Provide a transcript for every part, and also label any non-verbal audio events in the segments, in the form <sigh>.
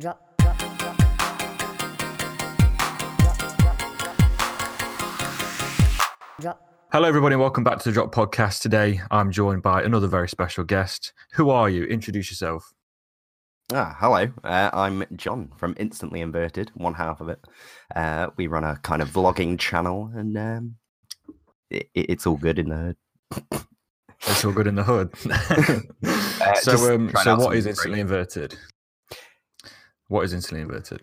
Drop. Hello, everybody, and welcome back to the Drop Podcast. Today, I'm joined by another very special guest. Who are you? Introduce yourself. Ah, hello. Uh, I'm John from Instantly Inverted, one half of it. Uh, we run a kind of vlogging channel, and um, it, it's all good in the hood. It's all good in the hood. Uh, so, um, so out what some is great- instantly inverted? What is instantly inverted?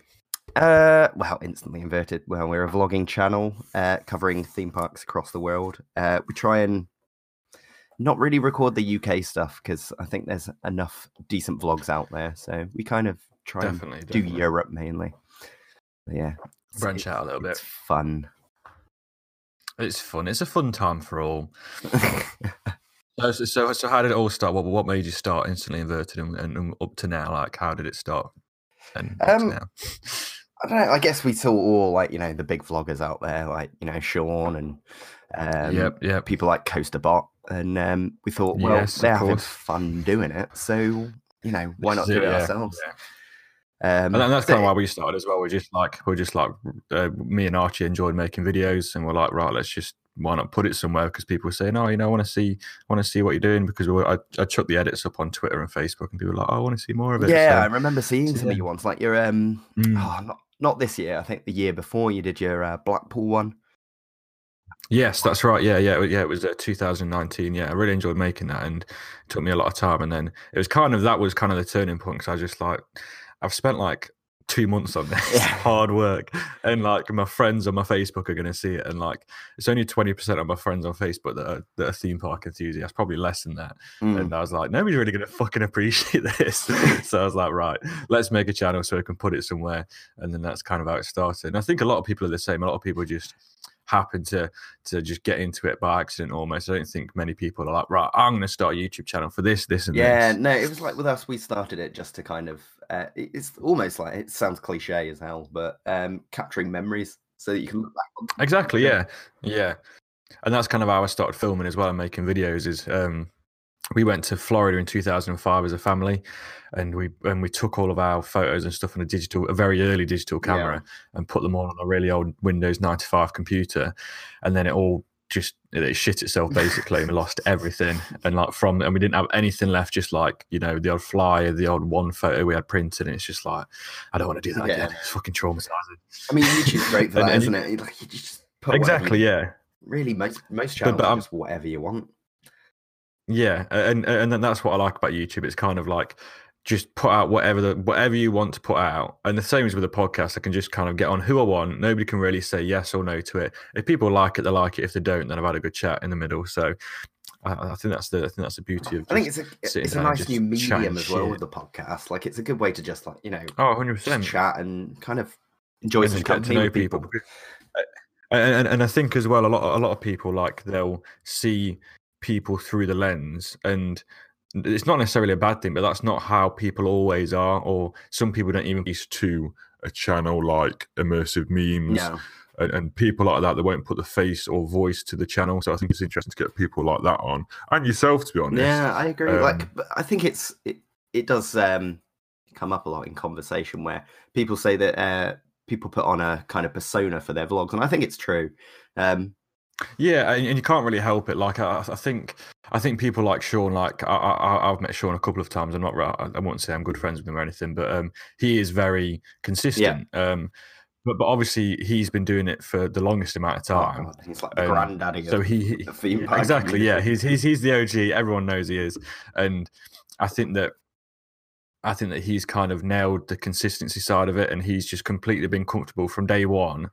Uh, well, Instantly Inverted. Well, we're a vlogging channel uh, covering theme parks across the world. Uh, we try and not really record the UK stuff because I think there's enough decent vlogs out there. So we kind of try Definitely, and do definitely. Europe mainly. But yeah, it's- Branch out a little bit. It's fun. It's fun. It's a fun time for all. <laughs> So, so, so, how did it all start? What, what made you start instantly inverted and, and up to now? Like, how did it start? And up to Um, now? I don't know. I guess we saw all like you know the big vloggers out there, like you know Sean and um, yep, yep. people like Coaster Bot, and um, we thought, well, Yes, they're having fun doing it, so you know why This not do it yeah, ourselves? yeah. Um, And that's so kind of why we started as well. We're just like we're just like uh, me and Archie enjoyed making videos, and we're like, right, let's just why not put it somewhere because people were saying, oh, you know, I want to see, want to see what you're doing because we, I I chucked the edits up on Twitter and Facebook, and people were like, oh, I want to see more of it. yeah, I remember seeing some of yeah. your ones, like your um, mm. oh, not not this year. I think the year before you did your uh, Blackpool one. Yes, that's right. Yeah, yeah, yeah. It was uh, 2019. Yeah, I really enjoyed making that, and it took me a lot of time. And then it was kind of that was kind of the turning point because I was just like, I've spent like two months on this Yeah. <laughs> hard work, and like my friends on my Facebook are going to see it, and like it's only 20 percent of my friends on Facebook that are, that are theme park enthusiasts, probably less than that. Mm. And I was like, nobody's really going to fucking appreciate <laughs> this. <laughs> so I was like, right, let's make a channel so I can put it somewhere. And then that's kind of how it started. And I think a lot of people are the same. A lot of people just happen to to just get into it by accident almost. I don't think many people are like, right, I'm going to start a YouTube channel for this, this, and Yeah, this. no, it was like with us. We started it just to kind of. Uh, it's almost like it sounds cliche as hell, but um, capturing memories so that you can look back. On Exactly. Yeah. Yeah. And that's kind of how I started filming as well and making videos. Is um, we went to Florida in 2005 as a family, and we and we took all of our photos and stuff on a digital, a very early digital Yeah. camera, and put them all on a really old Windows 95 computer, and then it all just it shit itself basically and lost everything and like from and we didn't have anything left just like you know the old flyer the old one photo we had printed and it's just like i don't want to do that Yeah. again it's fucking traumatizing I mean, YouTube's great for <laughs> And- that, and isn't you- it? Like you just put exactly you- yeah Really, most most But- channels but are I'm- just whatever you want. Yeah, and and then that's what I like about YouTube. It's kind of like just put out whatever the whatever you want to put out, and the same as with the podcast. I can just kind of get on who I want. Nobody can really say yes or no to it. If people like it, they like it. If they don't, then I've had a good chat in the middle. So I, I think that's the I think that's the beauty of. I think it's a it's a nice new medium as well shit. with the podcast. Like it's a good way to just like you know oh 100 percent chat and kind of enjoy and some get to know people. people. And, and and I think as well, a lot a lot of people like they'll see people through the lens, and it's not necessarily a bad thing, but that's not how people always are. Or some people don't even used to a channel like immersive memes Yeah, and, and people like that that won't put the face or voice to the channel. So I think it's interesting to get people like that on, and yourself, to be honest. yeah, I agree. Um, like, I think it's it it does um come up a lot in conversation where people say that uh people put on a kind of persona for their vlogs, and I think it's true. Um, Yeah, and, and you can't really help it. Like I, I think, I think people like Sean. Like I, I, I've met Sean a couple of times. I'm not. I I won't say I'm good friends with him or anything, but um, he is very consistent. Um, but but obviously he's been doing it for the longest amount of oh time. God, he's like the um, granddaddy. So of he, he- the theme park exactly. Yeah, he's he's he's the OG. Everyone knows he is, and I think that. I think that he's kind of nailed the consistency side of it, and he's just completely been comfortable from day one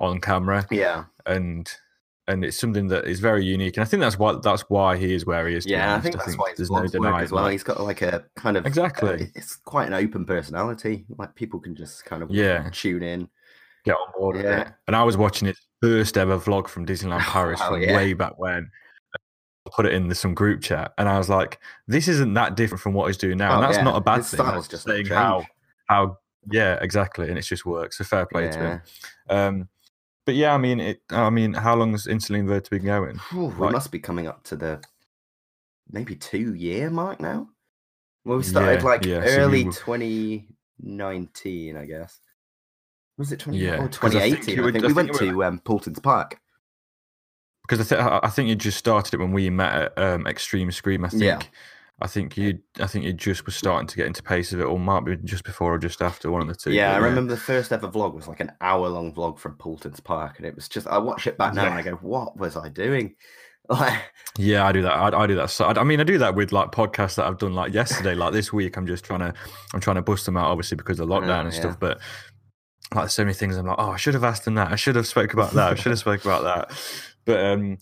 on camera yeah, and and it's something that is very unique. And I think that's why that's why he is where he is. yeah. I think that's why there's no denying as well. that. He's got like a kind of Exactly. uh, it's quite an open personality. Like people can just kind of Yeah. tune in. Get on board with Yeah. it. And I was watching his first ever vlog from Disneyland <laughs> Paris Wow, from yeah. way back when. I put it in the, some group chat, and I was like, "This isn't that different from what he's doing now." Oh, and that's yeah. not a bad His thing. style's That's just saying how how yeah, exactly, and it's just works. So fair play to him. Um, but yeah, I mean, it. I mean, how long has Instantly Inverted been going? Phew, we Like- must be coming up to the maybe two year mark now. Well, we started Yeah, like yeah, so we early were- 2019, I guess. Was it 20, Yeah, or 'cause I think 2018? I think I we think went were- to um, Paulton's Park. because I, th- I I think you just started it when we met at um, Extreme Scream. I think. Yeah. I think you. I think you just was starting to get into pace of it, or might be just before or just after one of the two. Yeah, I remember the first ever vlog was like an hour long vlog from Paulton's Park, and it was just I watch it back now and I go, "What was I doing?" <laughs> Like, Yeah, I do that. I, I do that. So, I, I mean, I do that with like podcasts that I've done like yesterday. like this week, I'm just trying to, I'm trying to bust them out, obviously because of lockdown Yeah, and yeah. stuff. But like so many things, I'm like, oh, I should have asked them that. I should have spoke about that. I should have spoke about that. But um,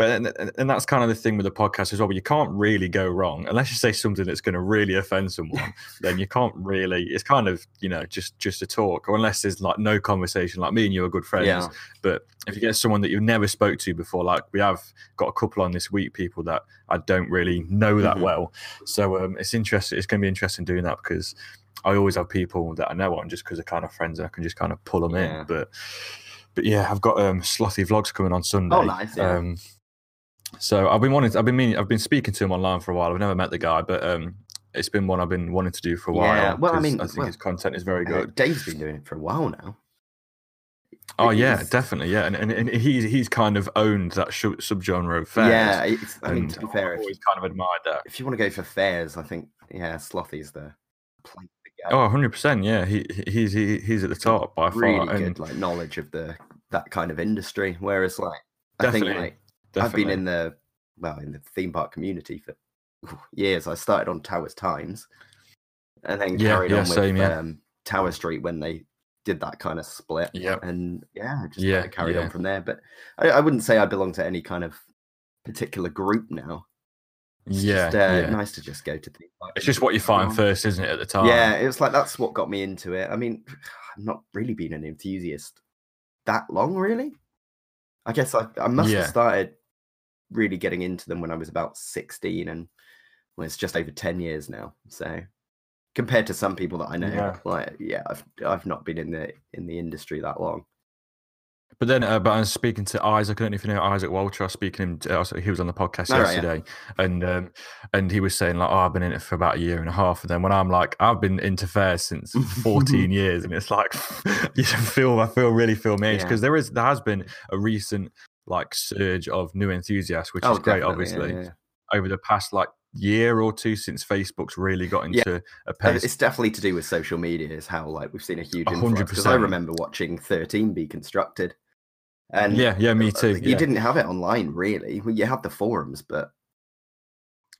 but and, and- that's kind of the thing with the podcast as well. But you can't really go wrong unless you say something that's going to really offend someone. <laughs> then you can't really. It's kind of you know just just a talk, or unless there's like no conversation. Like me and you are good friends. yeah, But if you get someone that you've never spoke to before, like we have got a couple on this week, people that I don't really know that Mhm. well. So um, it's interesting. It's going to be interesting doing that because I always have people that I know on just because they're kind of friends and I can just kind of pull them Yeah. in. But but yeah, I've got um, slothy vlogs coming on Sunday. Oh, nice, yeah. Um, so I've been wanting. I've been meaning. I've been speaking to him online for a while. I've never met the guy, but um, it's been one I've been wanting to do for a while. Yeah, well, I mean, I think well, his content is very Uh, good. Dave's been doing it for a while now. Oh yeah, he's- definitely, yeah, and, and, and he's he's kind of owned that sh- subgenre of fairs. Yeah, it's, I mean, and to be fair, I've if, always kind of admired that. if you want to go for fairs, I think yeah, Slothy's the place to go. Oh, 100 percent, yeah, he he- he's he, he's at the top by far, really and good like knowledge of the that kind of industry. Whereas like I think like definitely. I've been in the well in the theme park community for years. I started on Towers Times, and then Yeah, carried yeah, on with same, yeah. um, Tower Street when they did that kind of split. Yeah, and yeah, just Yeah, carried on from there. But I, I wouldn't say I belong to any kind of particular group now. It's yeah, just, uh, yeah. nice to just go to theme park. It's just what you find first, isn't it? At the time, Yeah, it was like that's what got me into it. I mean, <sighs> I've not really been an enthusiast that long, really. I guess I, I must have started really getting into them when I was about 16, and well, it's just over 10 years now. So compared to some people that I know, Yeah. like yeah, I've I've not been in the in the industry that long. But then, uh, but I was speaking to Isaac. I don't know if you know Isaac Walter. I was speaking to him. Uh, he was on the podcast Oh, right, yeah. yesterday, and um, and he was saying like, "Oh, I've been in it for about a year and a half." And then when I'm like, "I've been into fair since <laughs> 14 years," and it's like, <laughs> you feel, I feel really feel my age Yeah. because there is there has been a recent like surge of new enthusiasts, which oh, is great, definitely, yeah, obviously, yeah. over the past like year or two since Facebook's really got Yeah. into a Uh, pace. It's definitely to do with social media, is how like we've seen a huge A hundred influx. Because I remember watching 13 be constructed, and yeah, yeah, me uh, too. You yeah. didn't have it online, really. Well, You had the forums, but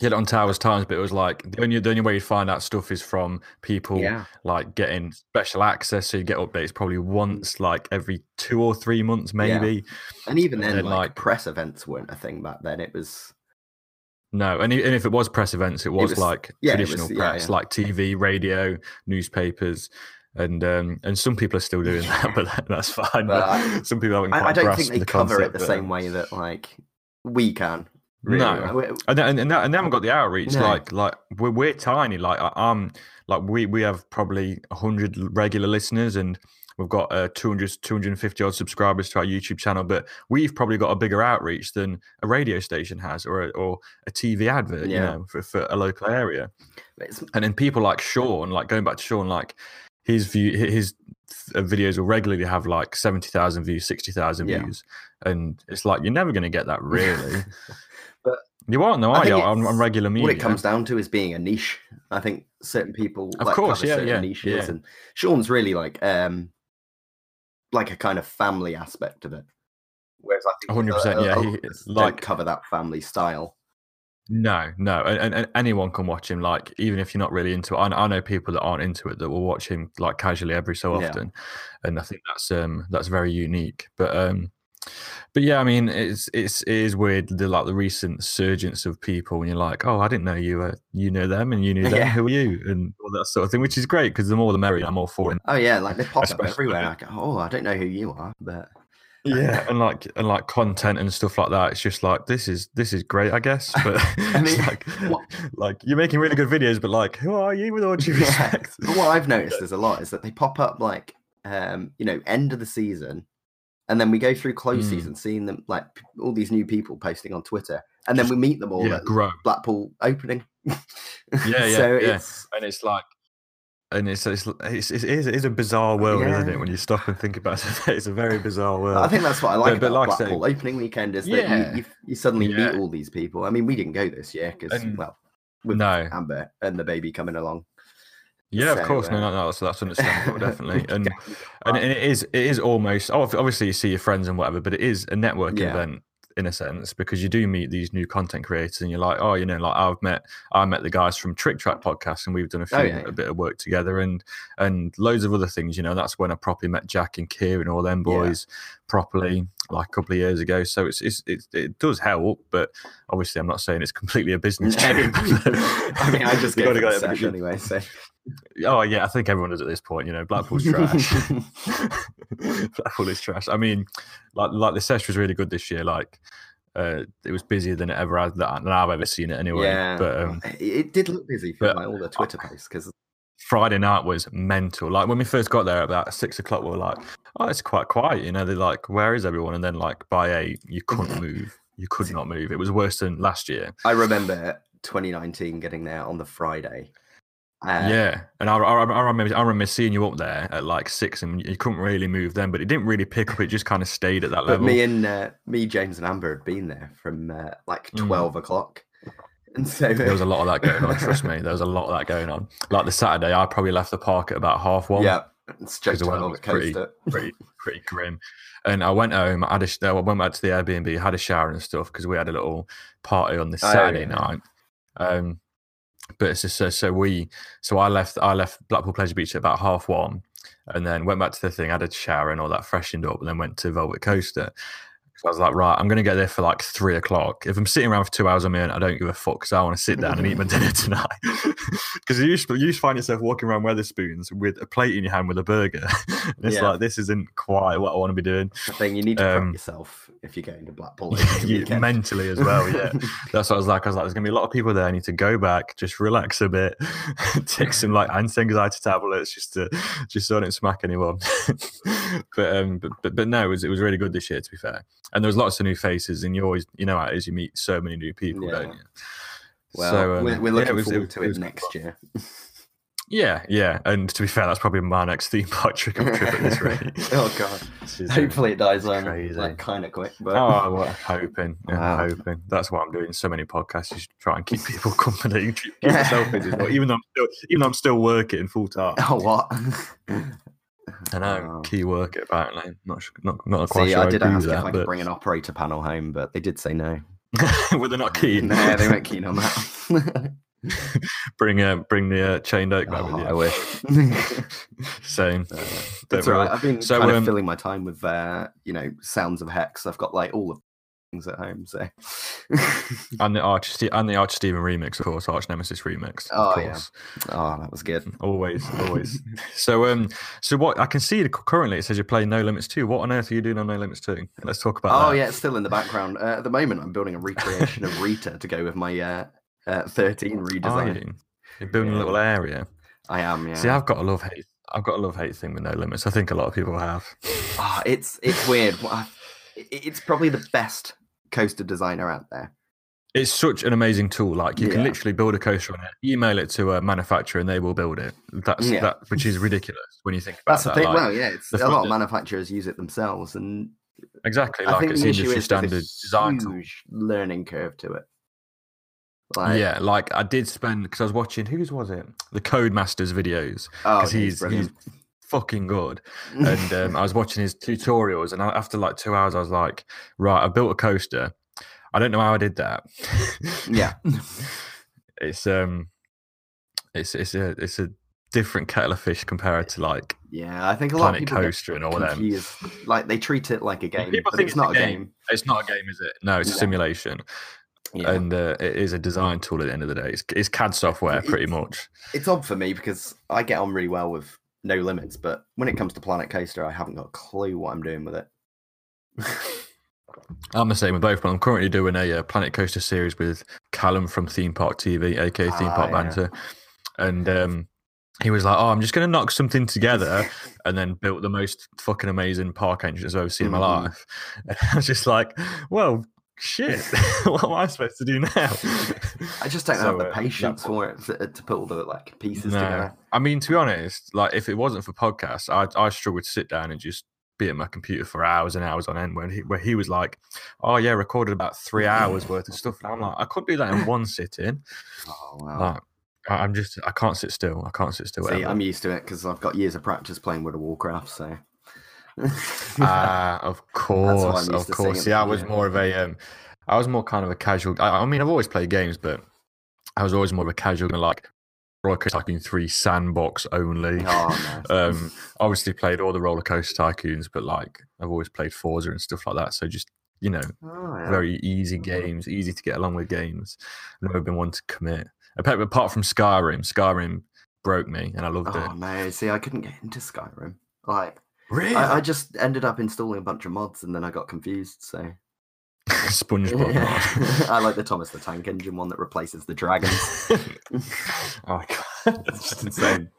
Get it on Towers Times, but it was like the only the only way you find out stuff is from people yeah, like getting special access. So you get updates probably once, like every two or three months, Yeah. maybe. and even And then, then, like, like- press events weren't a thing back then. It was No, and, and if it was press events, it was, was- like yeah, it was- traditional yeah, press, yeah. like TV, radio, newspapers, and um, and some people are still doing <laughs> that, but that's fine. But But I- some people haven't. I, I don't think they the cover it the but, same um, way that like we can. Really. No. We- and and, and they haven't got the outreach. No. Like like we're, we're tiny. Like I- I'm like we we have probably hundred regular listeners and. We've got uh, 200, 250 odd subscribers to our YouTube channel, but we've probably got a bigger outreach than a radio station has or a, or a TV advert, you Yeah. know, for, for a local area. And then people like Sean, like going back to Sean, like his view, his uh, videos will regularly have like seventy thousand views, sixty thousand Yeah. views, and it's like you're never going to get that really. <laughs> You aren't, no, I are you? On, on regular media. what it comes down to is being a niche. I think certain people Of like course, yeah, certain yeah, niches, yeah. and Sean's really like um like a kind of family aspect of it. Whereas I think 100%, uh, yeah, he- like- cover that family style. No, no, and, and, anyone can watch him. Like even if you're not really into it, I, I know people that aren't into it that will watch him like casually every so Yeah. often, and I think that's um that's very unique. But um, but yeah, I mean it's it's it is weird the like the recent surgence of people, and you're like, oh, I didn't know you were you know them, and you knew them. Yeah. Who are you? And all that sort of thing, which is great because the more the merrier. I'm all for it. Oh yeah, like they pop up everywhere. Like, oh, I don't know who you are, but Yeah, <laughs> and like and like content and stuff like that. It's just like this is this is great, I guess. <laughs> But I <laughs> it's mean, like like you're making really good videos, but like who are you with all due Yeah. respect? But what I've noticed is a lot is that they pop up like um, you know, end of the season, and then we go through close Mm. season, seeing them like all these new people posting on Twitter, and then we meet them all yeah, at grow. Blackpool opening. Yeah, <laughs> yeah, so yeah. it's And it's like and it's it's it's, it is, it is a bizarre world, isn't it? When you stop and think about <laughs> it, it's a very bizarre world. I think that's what I like but about like I say- Blackpool opening weekend is that Yeah. you, you, you suddenly Yeah. meet all these people. I mean, we didn't go this year because, well, with no, Amber and the baby coming along. Yeah, of course, no, uh, no, no, that's, that's understandable, <laughs> definitely, and and it is it is almost oh, obviously you see your friends and whatever, but it is a networking Yeah. event in a sense because you do meet these new content creators and you're like, oh, you know, like I've met I met the guys from Trick Track podcast and we've done a few Oh, yeah, yeah. a bit of work together and and loads of other things. You know, that's when I properly met Jack and Kier and all them boys properly like a couple of years ago. So it's, it's it, it does help, but obviously I'm not saying it's completely a business trip. <laughs> <laughs> I mean, I just go gotta go- anyway, so. Oh yeah, I think everyone is at this point. You know, Blackpool's trash. <laughs> <laughs> Blackpool is trash. I mean, like like the session was really good this year. Like uh, it was busier than it ever has than I've ever seen it anyway. yeah, But um, it, did look busy for but- like all the Twitter posts because Friday night was mental. Like when we first got there about six o'clock, we were like, "Oh, it's quite quiet." You know, they're like, "Where is everyone?" And then like by eight, you couldn't <laughs> move. You could not move. It was worse than last year. I remember 2019 getting there on the Friday. Uh, yeah, and I, I, I remember I remember seeing you up there at like six, and you couldn't really move then, but it didn't really pick up. It just kind of stayed at that But level. me and uh, me, James, and Amber had been there from uh, like Mm. 12 o'clock, <laughs> and so There was a lot of that going on. Trust me, there was a lot of that going on. Like the Saturday, I probably left the park at about half one. yeah, straight the to was pretty- coaster. <laughs> pretty pretty grim. And I went home. I had a, I went back to the Airbnb, had a shower and stuff because we had a little party on this Oh, Saturday yeah. night. Um, but it's just so so we so I left I left Blackpool Pleasure Beach at about half one, and then went back to the thing, had a shower and all that, freshened up, and then went to Velvet Coaster. So I was like, right, I'm going to get there for like three o'clock. If I'm sitting around for two hours on my own, I don't give a fuck because I want to sit down and eat my <laughs> dinner tonight. <laughs> Because you, used to- you used to find yourself walking around Wetherspoons with a plate in your hand with a burger. <laughs> and it's Yeah. like, this isn't quite what I want to be doing. The thing you need to prep Um, yourself if you're going to Blackpool You- mentally as well, yeah. That's what I was like. I was like, there's gonna be a lot of people there. I need to go back, just relax a bit, take some like anti-anxiety tablets, just to just so I don't smack anyone. but um, but, but but no, it was it was really good this year to be fair. And there's lots of new faces, and you always you know as. You meet so many new people, Yeah. don't you? Well, So, um, we're, we're looking it was- it forward was- to it it, next year. Yeah, yeah. And to be fair, that's probably my next theme park trick or trip at this <laughs> rate. oh god! <laughs> Is, um, Hopefully it dies on crazy. like kind of quick. But Oh, well, I'm hoping. Yeah, Wow. Hoping. That's why I'm doing so many podcasts. Just try and keep people <laughs> company, keep, myself busy. Even though I'm still, even though I'm still working full time. oh what? I know Oh. key work apparently. Not not not quite See, sure I I did ask if that, I could but bring an operator panel home, but they did say no. <laughs> well, they're not keen. No, they weren't keen on that. <laughs> bring uh, bring the uh, chained oak back Oh, with I you. wish. <laughs> Same. Uh, all right. I've been So, kind of um, filling my time with, uh, you know, sounds of hex. I've got like all the things at home. So, And the <laughs> Arch and the Arch Steven remix, of course, Arch Nemesis remix. Of Oh, yeah. course. oh, that was good. Always, always. <laughs> so um so what I can see currently it says you're playing No Limits 2. What on earth are you doing on No Limits 2? Let's talk about Oh that. yeah, it's still in the background. Uh, at the moment, I'm building a recreation of <laughs> Rita to go with my uh, uh, 13 Are redesign. you? You're building a little area. I am. Yeah. See, I've got a love hate. I've got a love hate thing with No Limits. I think a lot of people have. Ah, it's it's weird. What I- it- It's probably the best coaster designer out there. It's such an amazing tool. Like you can literally build a coaster on it, email it to a manufacturer, and they will build it. That's Yeah. that, which is ridiculous when you think about it. That's the that. thing. like, well, yeah, a lot of manufacturers use it themselves, and exactly, I like think it's the the issue industry is standard design tool. huge learning curve to it. Like, yeah, like I did spend because I was watching whose was it? The Codemasters videos oh, he's, he's he's. Fucking good. <laughs> and um, I was watching his tutorials, and I, after like two hours, I was like, right, I built a coaster. I don't know how I did that. <laughs> yeah, it's um, it's it's a it's a different kettle of fish compared to like yeah. I think a lot of people Coaster and all them. Like they treat it like a game, People think it's it's not a game. game. It's not a game, is it? No, it's a simulation, Yeah. and uh, it is a design tool at the end of the day. It's, it's CAD software, pretty much. it's odd for me because I get on really well with no limits, but when it comes to Planet Coaster, I haven't got a clue what I'm doing with it. <laughs> I'm the same with both, but I'm currently doing a uh, Planet Coaster series with Callum from Theme Park TV, aka Theme Ah, Park yeah. Banter, and um, he was like, "Oh, I'm just going to knock something together," <laughs> and then built the most fucking amazing park entrance I've ever seen in my Mhm. life. <laughs> And I was just like, "Well, shit, <laughs> what am I supposed to do now? I just don't <laughs> So, have the uh, patience that- for it to, to put all the like pieces No. together. I mean, to be honest, like if it wasn't for podcasts, I I struggle to sit down and just be at my computer for hours and hours on end. When he where he was like, "Oh yeah, recorded about three hours worth of stuff," and I'm like, I could do that in one <laughs> sitting. Oh wow. Like, I- I'm just, I can't sit still. I can't sit still. See, ever. I'm used to it because I've got years of practice playing World of Warcraft. So. <laughs> Ah, of course, of course. Yeah, I was more of a, um, I was more kind of a casual. I, I mean, I've always played games, but I was always more of a casual, like Roller Coaster Tycoon Three sandbox only. oh, nice. um, obviously played all the roller coaster tycoons, but like I've always played Forza and stuff like that. So just you know, Oh, yeah. very easy games, easy to get along with games. I've never been one to commit. Apart apart from Skyrim, Skyrim broke me and I loved it. Oh no! See, I couldn't get into Skyrim. Like, it. Really? I, I just ended up installing a bunch of mods, and then I got confused. So, <laughs> SpongeBob. <laughs> I like the Thomas the Tank Engine one that replaces the dragons. <laughs> oh my god, that's just insane.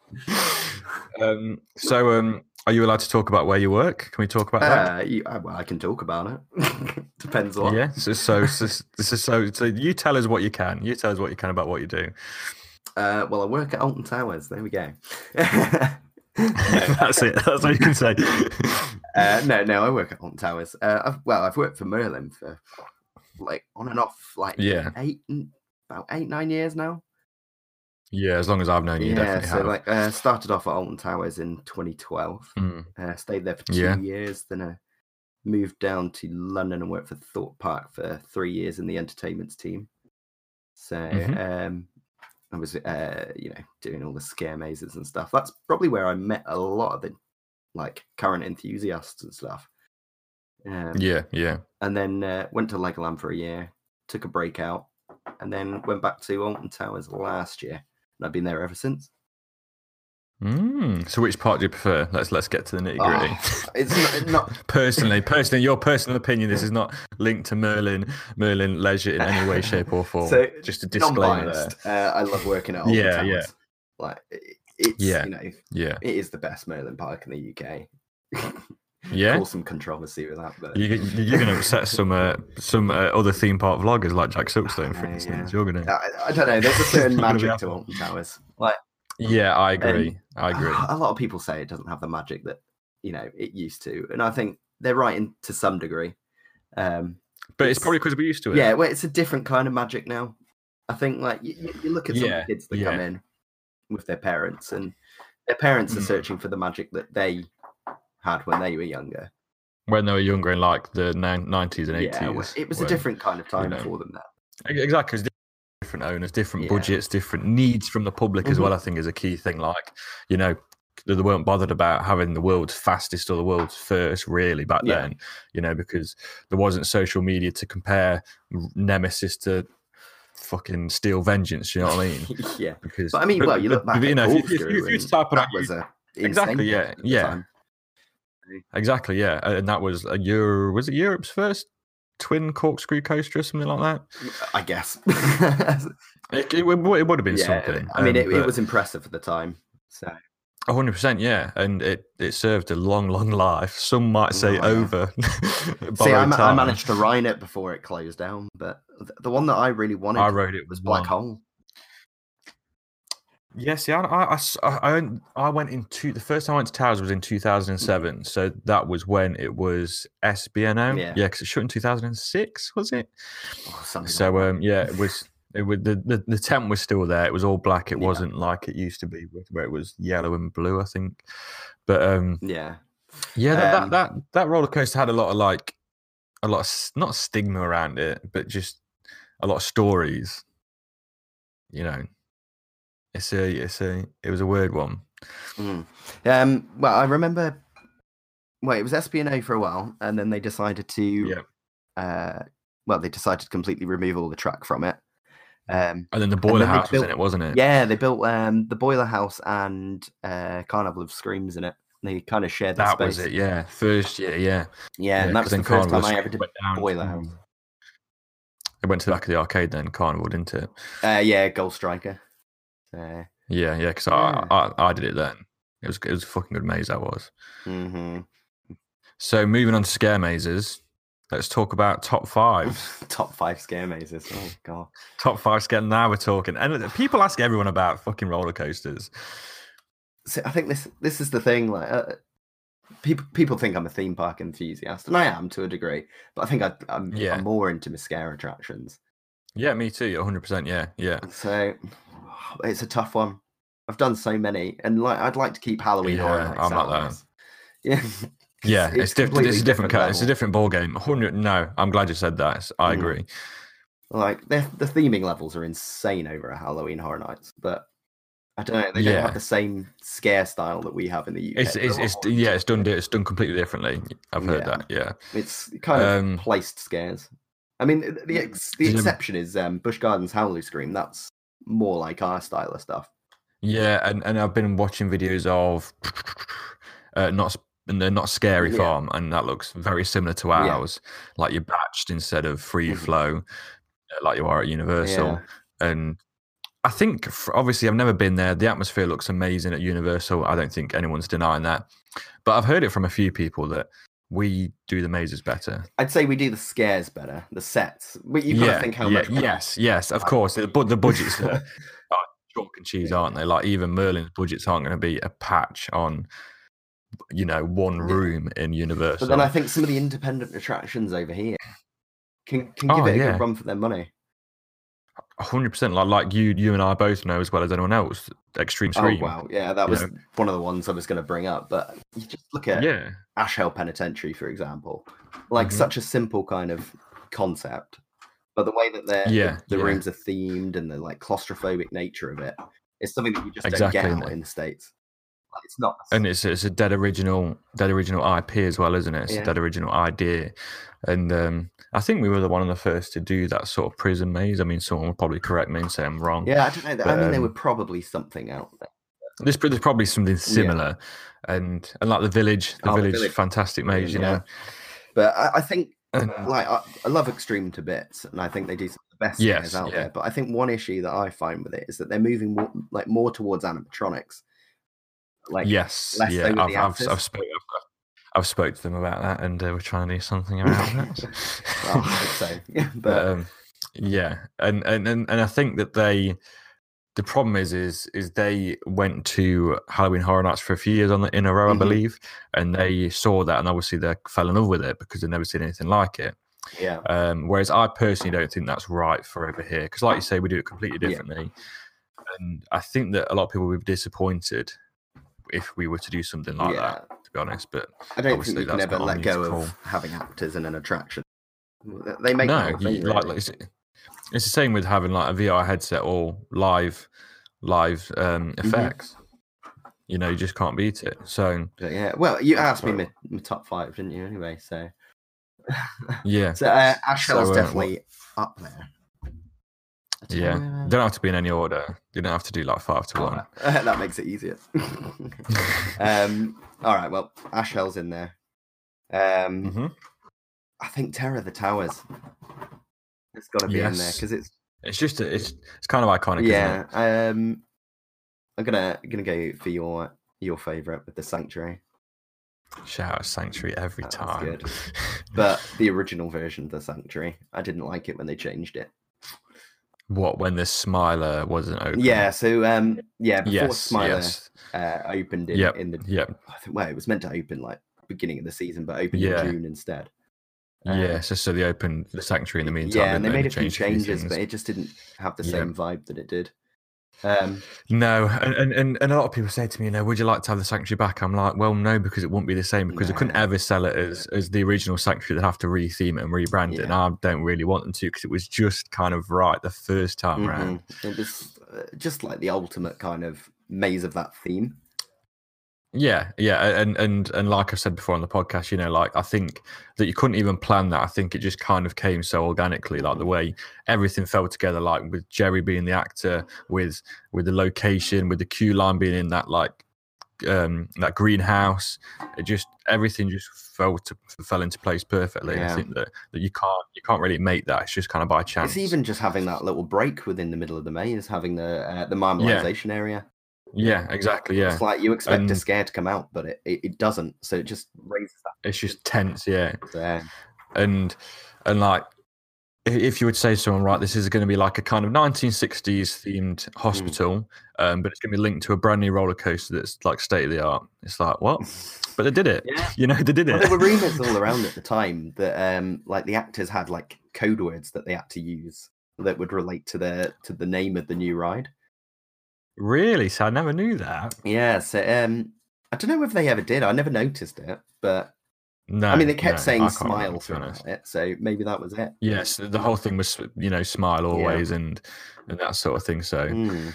Um, so, um, are you allowed to talk about where you work? Can we talk about that? Uh, you, uh, well, I can talk about it. Depends on. Yeah. So, so, so, is so. So, you tell us what you can. You tell us what you can about what you do. Uh, well, I work at Alton Towers. There we go. <laughs> That's it. That's all you can say. <laughs> Uh, no, no, I work at Alton Towers. Uh, I've, well, I've worked for Merlin for like on and off, like Yeah. eight, about eight, nine years now. Yeah, as long as I've known you, yeah, definitely so have. like uh, started off at Alton Towers in 2012. Mm. Uh, stayed there for two Yeah. years. Then I moved down to London and worked for Thorpe Park for three years in the entertainments team. So Mhm. um, I was, uh, you know, doing all the scare mazes and stuff. That's probably where I met a lot of the like current enthusiasts and stuff. Um, Yeah, yeah. and then uh, went to Legoland for a year, took a break out, and then went back to Alton Towers last year. And I've been there ever since. Mm. So, which part do you prefer? Let's let's get to the nitty gritty. Oh, it's not, not <laughs> personally, personally, your personal opinion. This is not linked to Merlin, Merlin Leisure in any way, <laughs> shape, or form. So, Just a disclaimer. Uh, I love working at Alton Yeah, Towers. yeah. Like it's Yeah. you know Yeah, it is the best Merlin park in the UK. <laughs> yeah. Cause some controversy with that, but You, you're going to upset some uh, some uh, other theme park vloggers like Jack Silkstone, for instance. yeah. You're going to. I, I don't know. There's a certain magic to Alton Towers. Like Yeah, I agree. I <sighs> agree. A lot of people say it doesn't have the magic that you know it used to, and I think they're right in, to some degree. Um, But it's it's- probably because we're used to it. yeah, well, it's a different kind of magic now. I think like you, you- you look at some Yeah, kids that come in with their parents, and their parents are Mm. searching for the magic that they had when they were younger. When they were younger in like the 90s and 80s. Yeah, it was a different kind of time know. for them. Ex- Exactly. Different owners, different Yeah. budgets, different needs from the public as Mhm. well. I think is a key thing. Like, you know, they weren't bothered about having the world's fastest or the world's first, really, back Yeah. then, you know, because there wasn't social media to compare Nemesis to fucking Steel Vengeance. You know what I mean? <laughs> yeah, Because, but I mean, well, you look <laughs> back you know, if if if you type it that was a Exactly, yeah, hit at the yeah. time. exactly, yeah, and that was a Euro. Was it Europe's first twin corkscrew coaster or something like that? I guess. <laughs> It, it, would- it would have been yeah, something. I mean, um, it, it was impressive at the time. So A hundred percent, yeah, and it it served a long, long life. Some might say Oh, over. <laughs> see, I, ma- I managed to ride it before it closed down, but th- the one that I really wanted I rode it was Black one. Hole. Yes, yeah, I, I, I I- went, into the first time I went to Towers was in two thousand and seven. So that was when it was SBNO. Yeah. yeah, because it shut in two thousand and six, was it? Oh, something like So um, yeah, it was. It was the, the the tent was still there. It was all black. It Yeah. wasn't like it used to be, where- where it was yellow and blue. I think, but um, yeah, Yeah, that, Um, that that that roller coaster had a lot of like a lot of not stigma around it, but just a lot of stories. You know, it's a it's a it was a weird one. Mm. Um, well, I remember. Well, it was SBNO for a while, and then they decided to. Yeah. Uh, well, they decided to completely remove all the track from it. Um, And then the boiler then house was in it, wasn't it? yeah, they built um, the Boiler House and uh, Carnival of Screams in it. They kind of shared that space. That was it. Yeah, first year. Yeah, Yeah, and that was the first time I ever did Boiler House. It went to the back of the arcade then, Carnival, didn't it? Uh, yeah, Gold Striker. Yeah, yeah. Because Yeah. I, I I did it then. It was it was a fucking good maze. That was. hmm So moving on to scare mazes. Let's talk about top five. <laughs> Top five scare mazes. Oh god. top five scare. Now we're talking. And people ask everyone about fucking roller coasters. So I think this this is the thing. Like uh, people people think I'm a theme park enthusiast, and I am to a degree. But I think I, I'm, Yeah. I'm more into scare attractions. Yeah, me too. 100%. Yeah, yeah. So it's a tough one. I've done so many, and like I'd like to keep Halloween Horror Yeah, Nights I'm like out that. of. <laughs> Yeah. Yeah, it's, it's different. It's a different. ca- It's a different ball game. Hundred. No, I'm glad you said that. It's- I Mm. agree. Like the the theming levels are insane over a Halloween Horror Nights, but I don't know. They don't Yeah. have the same scare style that we have in the UK. It's, it's, it's <laughs> yeah, it's done. It's done completely differently. I've heard Yeah. that. Yeah. It's kind of Um, placed scares. I mean, the the, ex- the exception is um, Busch Gardens Howl-O-Scream. That's more like our style of stuff. Yeah, and, and I've been watching videos of uh, not and they're not scary Yeah. farm, and that looks very similar to Yeah. ours. Like you're batched instead of free Mhm. flow, uh, like you are at Universal. Yeah. And I think obviously I've never been there. The atmosphere looks amazing at Universal. I don't think anyone's denying that. But I've heard it from a few people that we do the mazes better. I'd say we do the scares better, the sets. But you've got yeah, to think how yeah, much. yes, yes, of course. The, the budgets are, <laughs> are chalk and cheese, aren't they? Like even Merlin's budgets aren't going to be a patch on, you know, one room in Universal. But then I think some of the independent attractions over here can can give Oh, it a yeah. good run for their money. Hundred percent, like like you, you and I both know as well as anyone else. Extreme Scream. Oh wow, yeah, that was know. one of the ones I was going to bring up. But you just look at Yeah, Ash Hell Penitentiary, for example, like Mhm. such a simple kind of concept, but the way that they're Yeah, the, yeah. rooms are themed and the like claustrophobic nature of it is something that you just Exactly, don't get out in the states. Like, it's not. and it's it's a dead original, dead original IP as well, isn't it? It's Yeah. a dead original idea, and um, I think we were the one of the first to do that sort of prison maze. I mean, someone will probably correct me and say I'm wrong. yeah, I don't know. I but, mean, there um, were probably something out there. There's, there's probably something similar, and and like the village, the Oh, the village, Village. fantastic maze, you Yeah. know. But I, I think And, like I, I love Extreme to bits, and I think they do some of the best Yes, scares out yeah. there. But I think one issue that I find with it is that they're moving more, like more towards animatronics. Like yes, less yeah, I've I've. I've, spoke, I've, I've spoke to them about that, and uh, we're trying to do something about that. <laughs> well, I so. <laughs> but but um, yeah, and, and and and I think that they, the problem is is is they went to Halloween Horror Nights for a few years on the, in a row, Mhm. I believe, and they saw that, and obviously they fell in love with it because they've never seen anything like it. yeah, Um, whereas I personally don't think that's right for over here because, like you say, we do it completely Yeah. differently, and I think that a lot of people would be disappointed if we were to do something like yeah. that. To be honest, but I don't obviously think you can ever let go of call. having actors in an attraction. They make no, you- thing, like, really. it's, it's the same with having like a VR headset or live live um, Mm-hmm. effects. You know, you just can't beat it. So But yeah. Well, you asked me my, my top five, didn't you? Anyway, so yeah, <laughs> so uh, Ash So, uh, what- definitely up there. I don't yeah. know, uh, Don't have to be in any order. You don't have to do like five to one. Alright, <laughs> that makes it easier. <laughs> um, all right, well, Ashell's in there. Um, hmm I think Terror of the Towers. It's got to be in there because it's It's just a, it's it's kind of iconic. yeah. Isn't it? Um, I'm gonna gonna go for your your favorite with the Sanctuary, Shout out Sanctuary every That's time. good. <laughs> but the original version of the Sanctuary. I didn't like it when they changed it. What when the Smiler wasn't open? Yeah, so um, yeah, before Yes. Smiler Yes. uh, opened in, Yep. in the Yep. I think well, it was meant to open like beginning of the season, but opened Yeah. in June instead. Uh, yeah. So so they opened the Sanctuary in the meantime. yeah, and they made a few changes, but it just didn't have the same vibe that it did. Um, No, and, and, and, a lot of people say to me, you know, would you like to have the sanctuary back? I'm like, well, no, because it wouldn't be the same because they couldn't ever sell it as, as the original sanctuary. They'd have to retheme it and rebrand it. And I don't really want them to because it was just kind of right the first time round. mhm. It was uh, just like the ultimate kind of maze of that theme. Yeah, yeah, and and and like I said before on the podcast, you know, like I think that you couldn't even plan that. I think it just kind of came so organically, like the way everything fell together, like with Jerry being the actor, with with the location, with the queue line being in that like um that greenhouse. It just everything just fell to fell into place perfectly. Yeah. I think that that you can't you can't really make that. It's just kind of by chance. It's even just having that little break within the middle of the maze, having the uh, the marmalization area. Yeah, exactly. Yeah, It's like you expect a scare to come out, but it, it, it doesn't. So it just raises it's just tense. Yeah, that. Uh, and and like if, you would say to someone, right, this is going to be like a kind of 1960s themed hospital, um, but it's going to be linked to a brand new roller coaster that's like state of the art. It's like what? <laughs> But they did it. Yeah. You know, they did Well, it. there were rumors all <laughs> around at the time that um like the actors had like code words that they had to use that would relate to the to the name of the new ride. Really? So I never knew that. Yeah, so um I don't know if they ever did. I never noticed it, but No, I mean they kept no, saying smile remember, to be throughout it, so maybe that was it. Yes, the whole thing was you know smile always and and that sort of thing. So, Mm.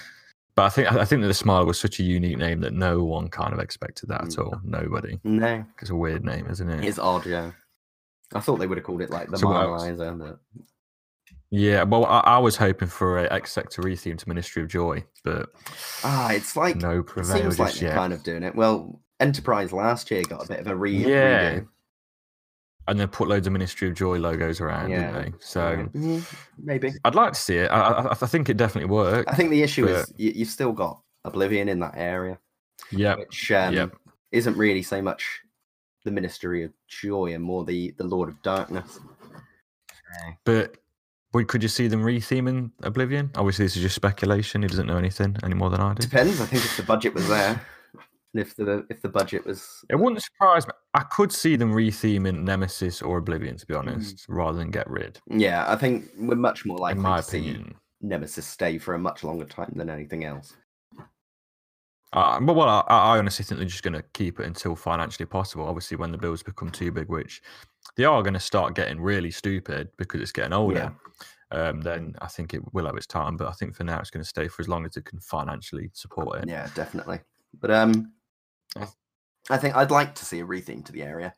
but I think I think that the smile was such a unique name that no one kind of expected that at Mm. all. Nobody. No, It's a weird name, isn't it? it's odd, yeah. I thought they would have called it like the So else? But Yeah, well, I, I was hoping for a X Sector retheme to Ministry of Joy, but ah, it's like no prevail seems like they're yet. kind of doing it. Well, Enterprise last year got a bit of a re Yeah, redo. and they put loads of Ministry of Joy logos around, Yeah, didn't they? So Mm, maybe. I'd like to see it. I, I, I think it definitely worked. I think the issue is but- you, you've still got Oblivion in that area, Yeah, which um, Yep. isn't really so much the Ministry of Joy and more the the Lord of Darkness. but could you see them retheming Oblivion? Obviously, this is just speculation. He doesn't know anything any more than I do. Depends. I think if the budget was there, and if the if the budget was It wouldn't surprise me. I could see them retheming Nemesis or Oblivion, to be Mm. honest, rather than get rid. yeah, I think we're much more likely in my to see opinion. Nemesis stay for a much longer time than anything else. Uh, but well, I, I honestly think they're just going to keep it until financially possible. Obviously, when the bills become too big, which they are going to start getting really stupid because it's getting older, um, then I think it will have its time. But I think for now, it's going to stay for as long as it can financially support it. Yeah, definitely. But um, Yeah. I think I'd like to see a retheme to the area.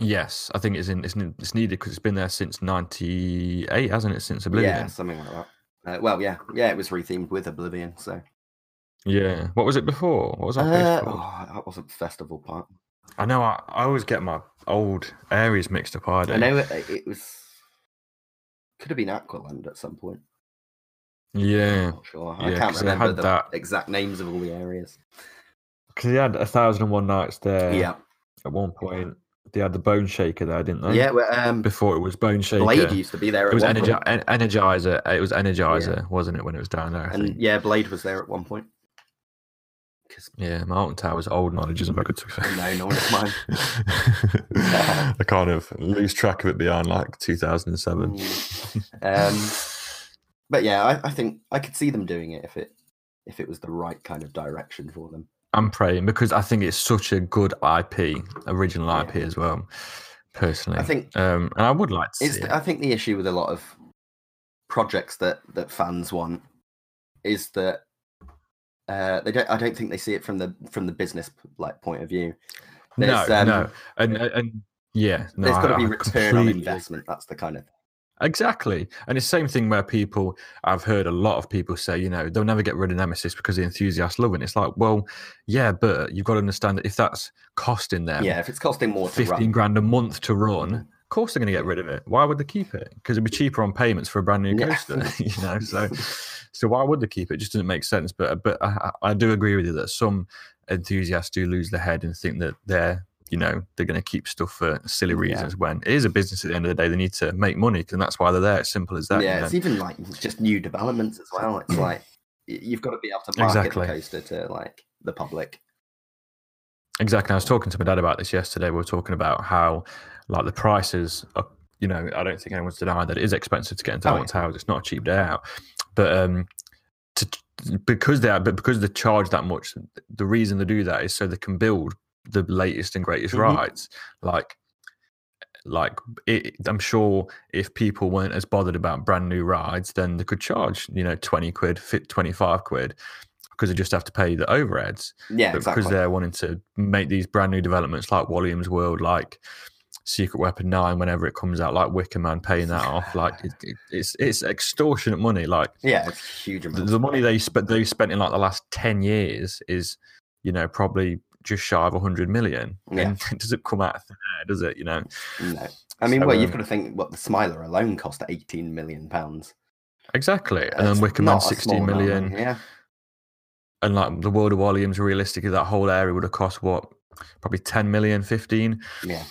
Yes, I think it's in, it's, in, it's needed because it's been there since '98, hasn't it? Since Oblivion. Yeah, something like that. Uh, well, yeah, yeah, it was rethemed with Oblivion. So Yeah. What was it before? What was that uh, oh, that wasn't Festival Park. I know. I, I always get my old areas mixed up. I do. I know it, it was could have been Aqualand at some point. Yeah, Not sure. I yeah, can't remember the that- exact names of all the areas. because they had a thousand and one nights there. yeah, At one point, they had the Bone Shaker there, didn't they? yeah. Well, um, Before it was Bone Shaker. Blade used to be there. it was one point. Energi- En- Energizer. It was Energizer, wasn't it, when it was down there? And yeah, Blade was there at one point. 'Cause- Yeah, Mountain Tower's old knowledge isn't very good to be fair. No, is mine. I kind of lose track of it behind like 2007. um, but yeah, I, I think I could see them doing it if it if it was the right kind of direction for them. I'm praying because I think it's such a good IP, original IP as well. Personally, I think um, and I would like to the. I think the issue with a lot of projects that that fans want is that uh, they don't. I don't think they see it from the from the business like point of view. No, um, no, and and- and yeah, no, There's got to be return on investment. That's the kind of Exactly. And it's the same thing where people, I've heard a lot of people say, you know, they'll never get rid of Nemesis because the enthusiasts love it. It's like, well, yeah, but you've got to understand that if that's costing them yeah. If it's costing more to 15 run, grand a month to run, of course they're going to get rid of it. Why would they keep it? Because it'd be cheaper on payments for a brand new Yeah. coaster, <laughs> you know? So, so why would they keep it? It just doesn't make sense. But, but I, I do agree with you that some enthusiasts do lose their head and think that they're, you know, they're going to keep stuff for silly Yeah. reasons when it is a business at the end of the day. They need to make money and that's why they're there. It's simple as that. you yeah, know? it's even like just new developments as well. It's mm. like you've got to be able to market Exactly. the coaster to like the public. Exactly. I was talking to my dad about this yesterday. We were talking about how, like, the prices are, you know, I don't think anyone's denying that it is expensive to get into Oh, Towers. It's not a cheap day out. But um, to, because they are, but because they charge that much, the reason they do that is so they can build the latest and greatest Mhm. rides. Like, like it, I'm sure if people weren't as bothered about brand new rides, then they could charge, you know, 20 quid, fit 25 quid because they just have to pay the overheads Yeah, but exactly. because they're wanting to make these brand new developments like Walliams World, like Secret Weapon Nine, whenever it comes out, like Wicker Man, paying that off, like it, it- it's it's extortionate money. Like yeah, it's huge the, the money they spent they spent in like the last ten years is, you know, probably just shy of hundred million. Yeah. And <laughs> it doesn't come out of thin air, does it? You know, No, I mean, So, well, you've um, got to think what the Smiler alone cost eighteen million pounds. exactly. And then Wicker Man not a sixty small amount of million, money, Yeah, and like the World of Walliams, realistically, that whole area would have cost what, probably 10 million, 15. yeah.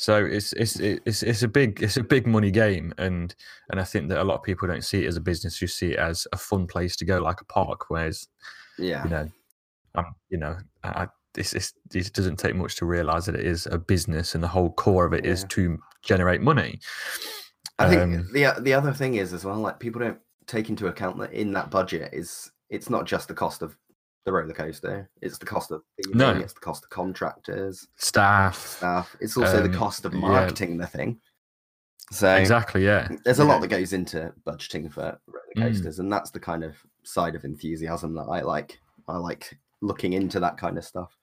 So it's it's it's it's a big it's a big money game, and and I think that a lot of people don't see it as a business; you see it as a fun place to go, like a park. Whereas Yeah. you know, um, you know, I, this it's, it doesn't take much to realize that it is a business, and the whole core of it is Yeah. to generate money. I think Um, the the other thing is as well, like people don't take into account that in that budget is it's not just the cost of the roller coaster; it's the cost of No. it's the cost of contractors, Staff, staff. It's also Um, the cost of yeah. marketing the thing. So exactly, yeah. there's a yeah. lot that goes into budgeting for roller Mm. coasters, and that's the kind of side of enthusiasm that I like. I like looking into that kind of stuff.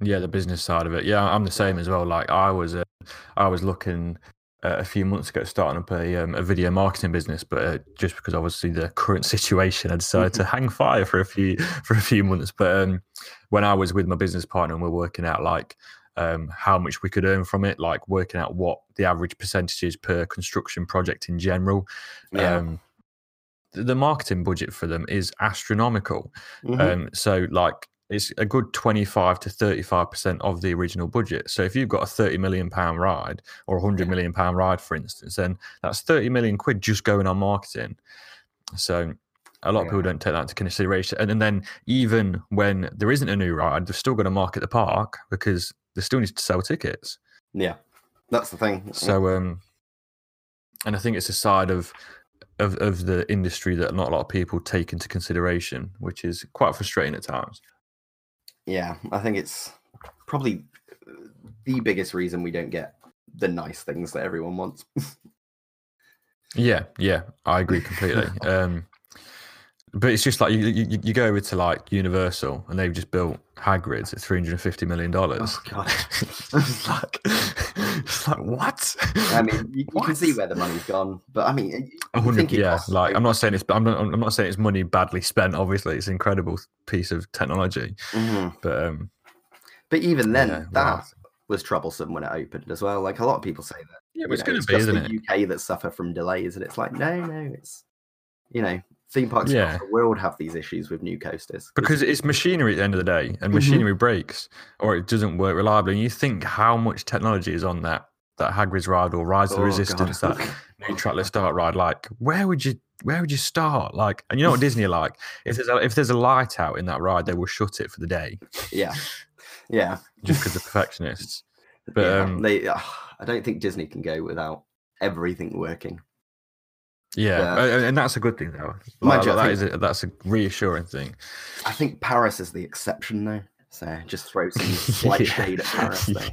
Yeah, the business side of it. Yeah, I'm the same as well. Like I was, uh, I was looking uh, a few months ago starting up a, um, a video marketing business, but uh, just because obviously the current <laughs> situation, I decided to hang fire for a few <laughs> for a few months. But um, when I was with my business partner and we're working out like um, how much we could earn from it, like working out what the average percentage is per construction project in general. Yeah. Um, the- marketing budget for them is astronomical. Mhm. Um, so like it's a good 25 to 35% of the original budget. So if you've got a 30 million pound ride or a 100 Yeah. million pound ride, for instance, then that's 30 million quid just going on marketing. So a lot of people don't take that into consideration. And, and then even when there isn't a new ride, they're still going to market the park because they still need to sell tickets. yeah, that's the thing. So um and I think it's a side of of of the industry that not a lot of people take into consideration, which is quite frustrating at times. Yeah, I think it's probably uh, the biggest reason we don't get the nice things that everyone wants. <laughs> Yeah, yeah, I agree completely. <laughs> um, but it's just like you, you you go over to like Universal and they've just built Hagrid's at three hundred and fifty million dollars. Oh, God. <laughs> it's like it's like what? I mean, you, you can see where the money's gone, but I mean, hundred, yeah. costs Like I'm not saying it's, I'm not, I'm not saying it's money badly spent. Obviously, it's an incredible piece of technology. Mhm. But um, But even then, Yeah, that wow. was troublesome when it opened as well. Like a lot of people say that. yeah, it's going to be, isn't the it? UK that suffer from delays, and it's like, no, no, it's you know, theme parks Yeah. across the world have these issues with new coasters Because it's machinery at the end of the day, and Mhm. machinery breaks or it doesn't work reliably. And you think how much technology is on that that Hagrid's ride or Rise of the Oh, Resistance, God. that new trackless start ride. Like, where would you where would you start? Like, and you know what Disney are like? If there's a, if there's a light out in that ride, they will shut it for the day yeah, yeah, just because they're perfectionists. <laughs> But yeah. um, they. ugh, I don't think Disney can go without everything working. Yeah, and, that's a good thing though. Like, you, that is a, that's a reassuring thing. I think Paris is the exception though. So just throw <laughs> some slight Yeah. shade at Paris there.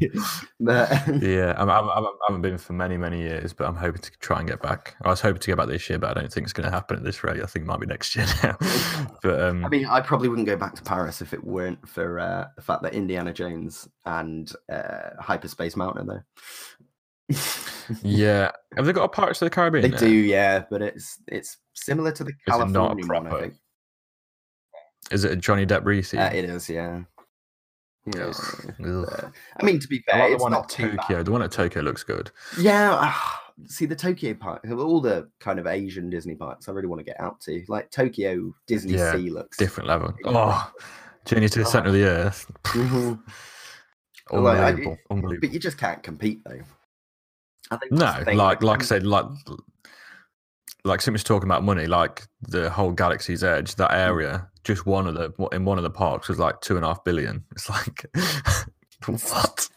But <laughs> <laughs> Yeah, I'm, I'm, I'm, I haven't been for many, many years, but I'm hoping to try and get back. I was hoping to get back this year, but I don't think it's going to happen at this rate. I think it might be next year now. but um, I mean, I probably wouldn't go back to Paris if it weren't for uh, the fact that Indiana Jones and uh, Hyperspace Mountain there. Yeah, have they got a Pirates of the Caribbean? They do, yeah, but it's it's similar to the a California one, I think. Is it a Johnny Depp Reese? Uh, it is, yeah. Yeah. Uh, I mean, to be I fair, like the it's one not at too Tokyo. The one at Tokyo looks good. Yeah, ah, see the Tokyo park, all the kind of Asian Disney parks. I really want to get out to, like Tokyo Disney Yeah, Sea looks Different level. Oh, journey to the center of the earth. <laughs> Mhm. Like, I- Unbelievable. Unbelievable. But you just can't compete though. I think No, that's the thing, like like I said, like like Sim was talking about money, like the whole Galaxy's Edge, that Mm. area, just one of the in one of the parks was like two and a half billion. <laughs> It's like <laughs> what?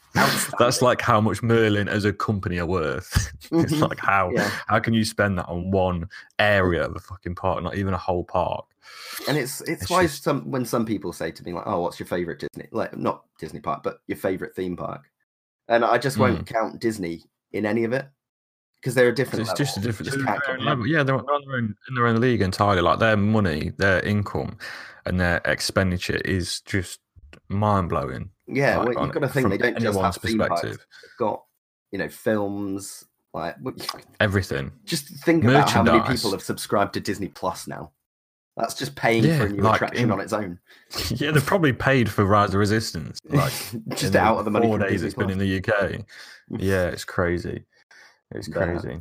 That's like how much Merlin as a company are worth. <laughs> it's Mhm. like how Yeah. how can you spend that on one area of a fucking park, not even a whole park? And it's it's, It's why just- some when some people say to me like, "Oh, what's your favorite Disney?" Like not Disney park, but your favorite theme park, and I just won't count Disney in any of it because they're a different. It's just a different. You they're their level. Yeah, they're on their own in their own league entirely. Like their money, their income, and their expenditure is just mind blowing. Yeah, like, well, you've got to think they don't just have anyone's theme parks. perspective. Got you know films. Like Everything. just think about how many people have subscribed to Disney Plus now. That's just paying Yeah, for a new like attraction on its own. <laughs> yeah, they've probably paid for Rise of Resistance. <laughs> Like just out of the money four days it's been in the UK. <laughs> Yeah, it's crazy. It's crazy.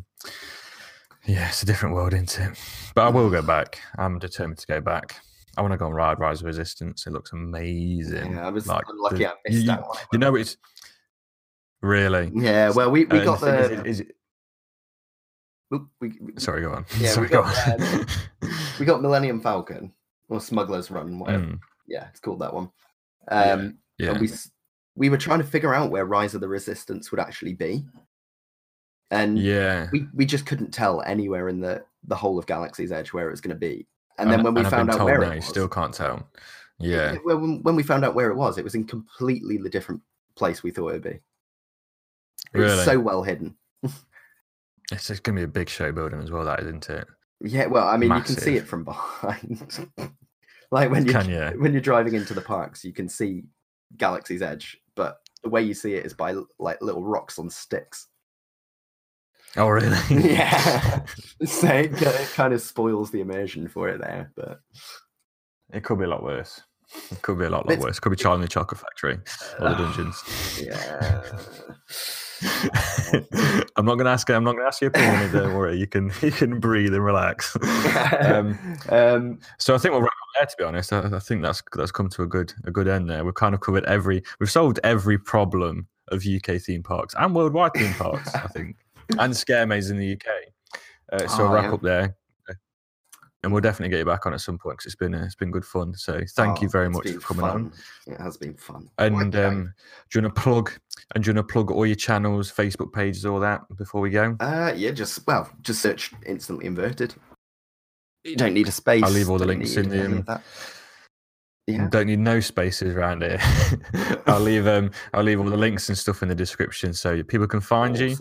Yeah, it's a different world, isn't it? But I will go back. I'm determined to go back. I want to go and ride Rise of Resistance. It looks amazing. Yeah, I was like unlucky the- I missed you, that one. You know, it's Really? Yeah, well, we, we Uh, got thing is- the. is- is- oop, we, we- sorry, go on. Yeah, we sorry, go got, on. We got Millennium Falcon or Smuggler's Run, whatever. Mm, Yeah, it's called that one. Yeah, Um, yeah. and we we were trying to figure out where Rise of the Resistance would actually be, and yeah. we we just couldn't tell anywhere in the the whole of Galaxy's Edge where it was going to be. And then when we found out where now, it you was, still can't tell. Yeah. when, when we found out where it was, it was in completely the different place we thought it would be. It was Really? so well hidden. <laughs> It's, it's going to be a big show building as well, that isn't it? Yeah, well, I mean, you can see it from behind. <laughs> like when you Can you? when you're driving into the parks, you can see Galaxy's Edge, but the way you see it is by like little rocks on sticks. Oh, really? <laughs> <laughs> yeah, so it, it kind of spoils the immersion for it there. But it could be a lot worse. It could be a lot, lot It's- worse. It could be Charlie and the Chocolate Factory or the <sighs> dungeons. yeah, <laughs> I'm not going to ask. I'm not going to ask your opinion. Don't worry. You can you can breathe and relax. <laughs> um, um, so I think we'll wrap up there. To be honest, I, I think that's that's come to a good a good end there. We've kind of covered every. We've solved every problem of UK theme parks and worldwide theme parks. I think and scare mazes in the UK. Uh, so Oh, I'll wrap yeah. up there. And we'll definitely get you back on at some point because it's been uh, it's been good fun. So thank you oh, very much for coming on. It has been fun. And um, do you want to plug? And do you want to plug all your channels, Facebook pages, all that before we go? Uh, yeah, just well, just search instantly inverted. You don't need a space. I'll leave all the links in the, um. Yeah, Don't need no spaces around here. <laughs> I'll leave um I'll leave all the links and stuff in the description so people can find you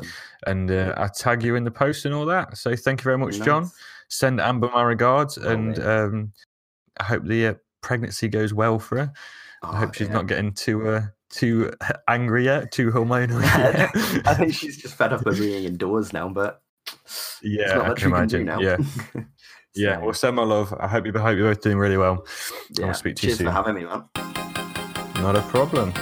and uh, I'll tag you in the post and all that. So thank you very much, John. Send Amber my regards Will and um I hope the uh, pregnancy goes well for her. I Oh, hope she's yeah. not getting too uh, too <laughs> angry yet, too hormonal <laughs> yet. I think she's just fed up of being indoors now, but yeah, not I much can we can do imagine. now. Yeah, <laughs> yeah. Well, send my love. I hope you I hope you're both doing really well. yeah. I'll speak to you Cheers soon. for having me, man. Not a problem.